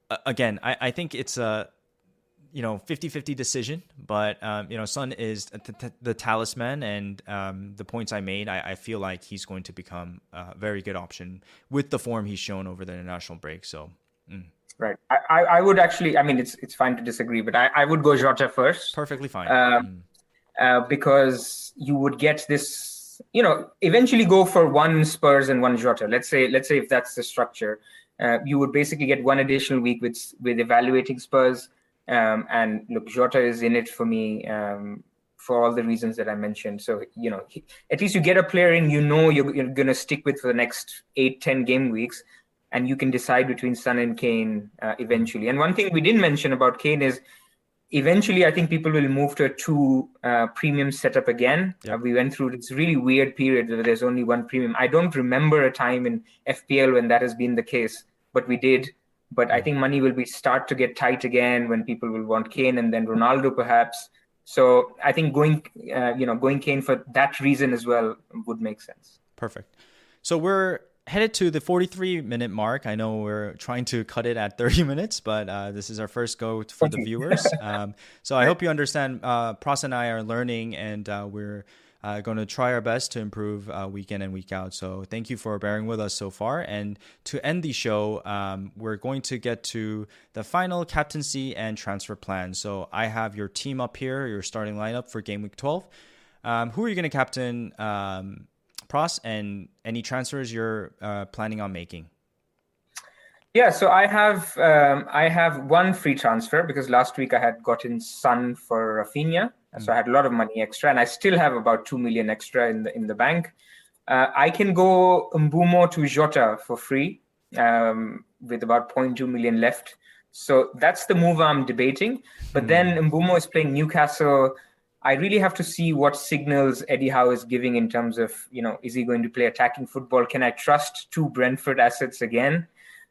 B: uh, again, I, I think it's a you know 50-50 decision but um, you know Son is the, the talisman and um, the points i made I, I, feel like he's going to become a very good option with the form he's shown over the international break so
A: mm. Right. I, I would actually i mean it's it's fine to disagree but i, I would go jota first.
B: Perfectly fine.
A: Uh, mm. uh, because you would get this you know eventually go for one spurs and one jota. Let's say let's say if that's the structure. Uh, you would basically get one additional week with with evaluating spurs. Um, and look, Jota is in it for me um, for all the reasons that I mentioned. So, you know, he, at least you get a player in you know you're, you're going to stick with for the next eight, ten game weeks, and you can decide between Son and Kane uh, eventually. And one thing we didn't mention about Kane is eventually, I think people will move to a two uh, premium setup again. Uh, we went through this really weird period where there's only one premium. I don't remember a time in FPL when that has been the case, but we did. But I think money will be start to get tight again when people will want Kane and then Ronaldo perhaps. So I think going, uh, you know, going Kane for that reason as well would make sense.
B: Perfect. So we're headed to the 43 minute mark. I know we're trying to cut it at 30 minutes, but uh, this is our first go for the viewers. Um, so I hope you understand. Uh, Pras and I are learning, and uh, we're uh, going to try our best to improve uh, week in and week out. So thank you for bearing with us so far. And to end the show, um, we're going to get to the final captaincy and transfer plan. So I have your team up here, your starting lineup for game week 12. Um, who are you going to captain, Pras, and any transfers you're uh, planning on making?
A: Yeah, so I have um, I have one free transfer because last week I had gotten Son for Raphinha, mm. so I had a lot of money extra, and I still have about two million extra in the in the bank. Uh, I can go Mbeumo to Jota for free um, with about 0.2 million left. So that's the move I'm debating. But mm. then Mbeumo is playing Newcastle. I really have to see what signals Eddie Howe is giving in terms of, you know, is he going to play attacking football? Can I trust two Brentford assets again?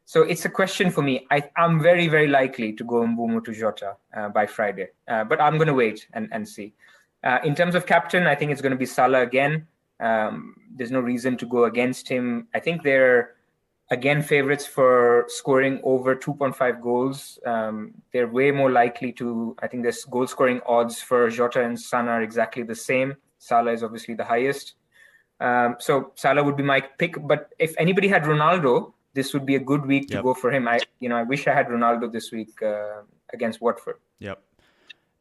A: So it's a question for me. I, am very, very likely to go Mbeumo to Jota uh, by Friday, uh, but I'm going to wait and, and see. Uh, in terms of captain, I think it's going to be Salah again. Um, there's no reason to go against him. I think they're again favorites for scoring over 2.5 goals. Um, they're way more likely to. I think this goal scoring odds for Jota and Son are exactly the same. Salah is obviously the highest. Um, so Salah would be my pick. But if anybody had Ronaldo, this would be a good week to yep. go for him. I, you know, I wish I had Ronaldo this week uh, against Watford.
B: Yep.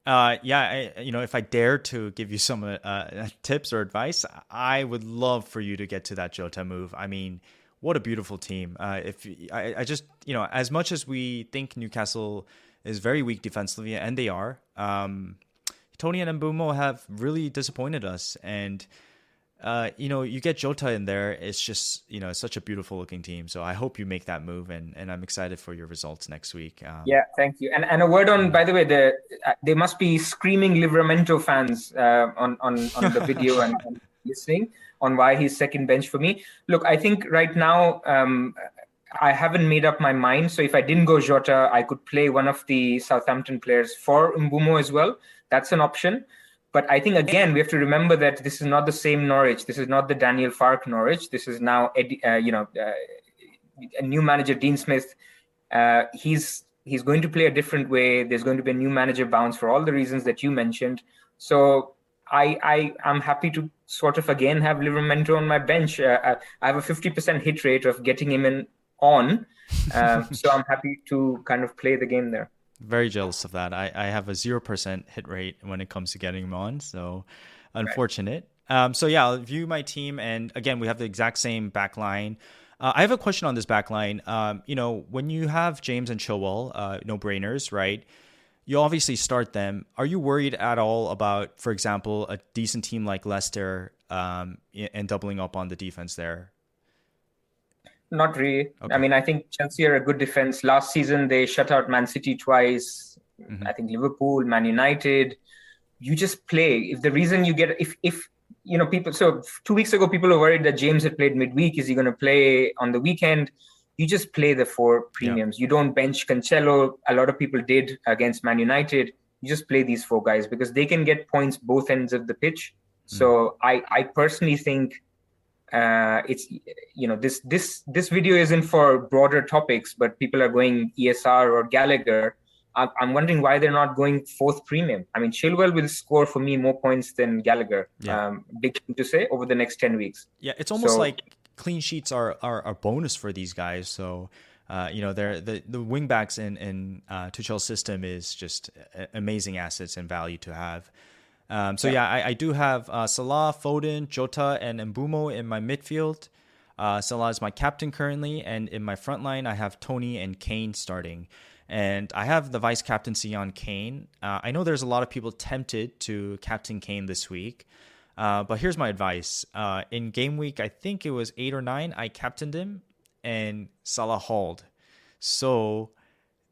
B: Uh, yeah, I, you know, if I dare to give you some uh, tips or advice, I would love for you to get to that Jota move. I mean, what a beautiful team. Uh, if I, I, just, you know, as much as we think Newcastle is very weak defensively, and they are, um, Toney and Mbeumo have really disappointed us, and uh, you know, you get Jota in there. It's just, you know, such a beautiful looking team. So I hope you make that move, and, and I'm excited for your results next week.
A: Um, yeah, thank you. And and a word on, by the way, the uh, they must be screaming Livramento fans uh, on on on the video and, and, listening on why he's second bench for me. Look, I think right now. Um, I haven't made up my mind. So if I didn't go Jota, I could play one of the Southampton players for Mbeumo as well. That's an option. But I think again we have to remember that this is not the same Norwich. This is not the Daniel Farke Norwich. This is now uh, you know uh, a new manager Dean Smith. Uh, he's he's going to play a different way. There's going to be a new manager bounce for all the reasons that you mentioned. So I I am happy to sort of again have Livramento on my bench. Uh, uh, I have a 50% hit rate of getting him in on, um, so I'm happy to kind of play the game there.
B: Very jealous of that. I, I have a 0% hit rate when it comes to getting him on. So unfortunate. Right. Um, so yeah, I'll view my team. And again, we have the exact same back line. Uh, I have a question on this back line. Um, you know, when you have James and Chilwell, uh, no brainers, right? You obviously start them. Are you worried at all about, for example, a decent team like Leicester um, and doubling up on the defense there?
A: Not really. Okay. I mean, I think Chelsea are a good defense. Last season, they shut out Man City twice. Mm-hmm. I think Liverpool, Man United. You just play. If the reason you get, if if you know people, so two weeks ago, people were worried that James had played midweek. Is he going to play on the weekend? You just play the four premiums. Yeah. You don't bench Cancelo. A lot of people did against Man United. You just play these four guys because they can get points both ends of the pitch. Mm. So I I personally think uh, it's you know this this this video isn't for broader topics but people are going esr or gallagher i'm, I'm wondering why they're not going fourth premium i mean chilwell will score for me more points than gallagher yeah. um, big thing to say over the next 10 weeks
B: yeah it's almost so, like clean sheets are, are are bonus for these guys so uh, you know, they're, the the wingbacks in in uh, Tuchel's system is just amazing assets and value to have. Um, so yeah, yeah I, I, do have uh, Salah, Foden, Jota, and Mbeumo in my midfield. Uh, Salah is my captain currently, and in my front line, I have Toney and Kane starting. And I have the vice captaincy on Kane. Uh, I know there's a lot of people tempted to captain Kane this week, uh, but here's my advice. Uh, in game week, I think it was eight or nine, I captained him, and Salah hauled. So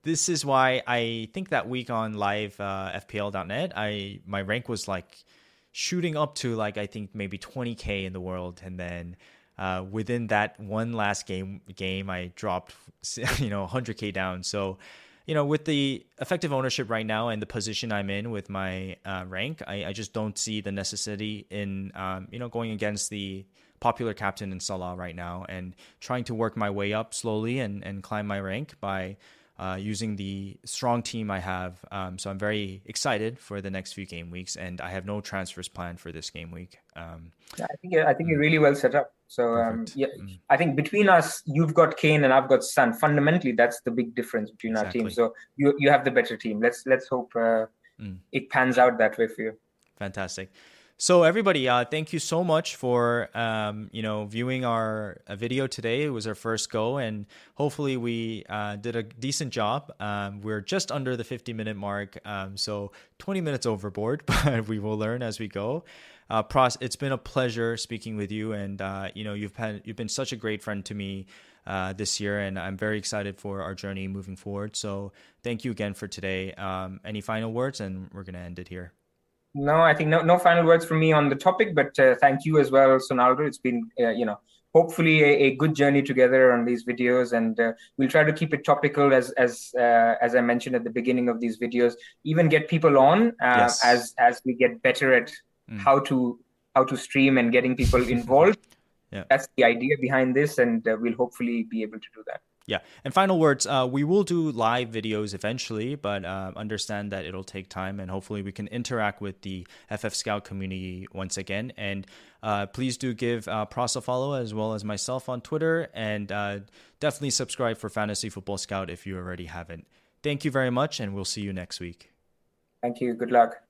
B: this is why I think that week on live uh, FPL.net, I my rank was like shooting up to like I think maybe 20k in the world, and then uh, within that one last game game I dropped you know 100k down. So you know, with the effective ownership right now and the position I'm in with my uh, rank, I, I, just don't see the necessity in, um, you know, going against the popular captain in Salah right now and trying to work my way up slowly and, and climb my rank by uh, using the strong team I have. Um, so I'm very excited for the next few game weeks, and I have no transfers planned for this game week. Um,
A: yeah, I think I think you're really well set up. So um, yeah, mm. I think between us, you've got Kane and I've got Son. Fundamentally, that's the big difference between exactly. our teams. So you you have the better team. Let's let's hope uh, mm. it pans out that way for you.
B: Fantastic. So everybody, uh, thank you so much for um, you know viewing our uh, video today. It was our first go, and hopefully we uh, did a decent job. Um, we're just under the 50 minute mark, um, so 20 minutes overboard, but we will learn as we go. Uh, Pras, it's been a pleasure speaking with you, and uh, you know you've had you've been such a great friend to me uh, this year, and I'm very excited for our journey moving forward. So thank you again for today. Um, any final words, and we're gonna end it here.
A: No, I think no no final words from me on the topic, but uh, thank you as well, Sonaldo. It's been uh, you know hopefully a, a, good journey together on these videos, and uh, we'll try to keep it topical as as uh, as I mentioned at the beginning of these videos. Even get people on uh, yes. as as we get better at mm. how to how to stream and getting people involved. yeah. That's the idea behind this, and uh, we'll hopefully be able to do that.
B: Yeah. And final words uh, we will do live videos eventually, but uh, understand that it'll take time and hopefully we can interact with the FF Scout community once again. And uh, please do give uh, Pras a follow as well as myself on Twitter and uh, definitely subscribe for Fantasy Football Scout if you already haven't. Thank you very much, and we'll see you next week.
A: Thank you. Good luck.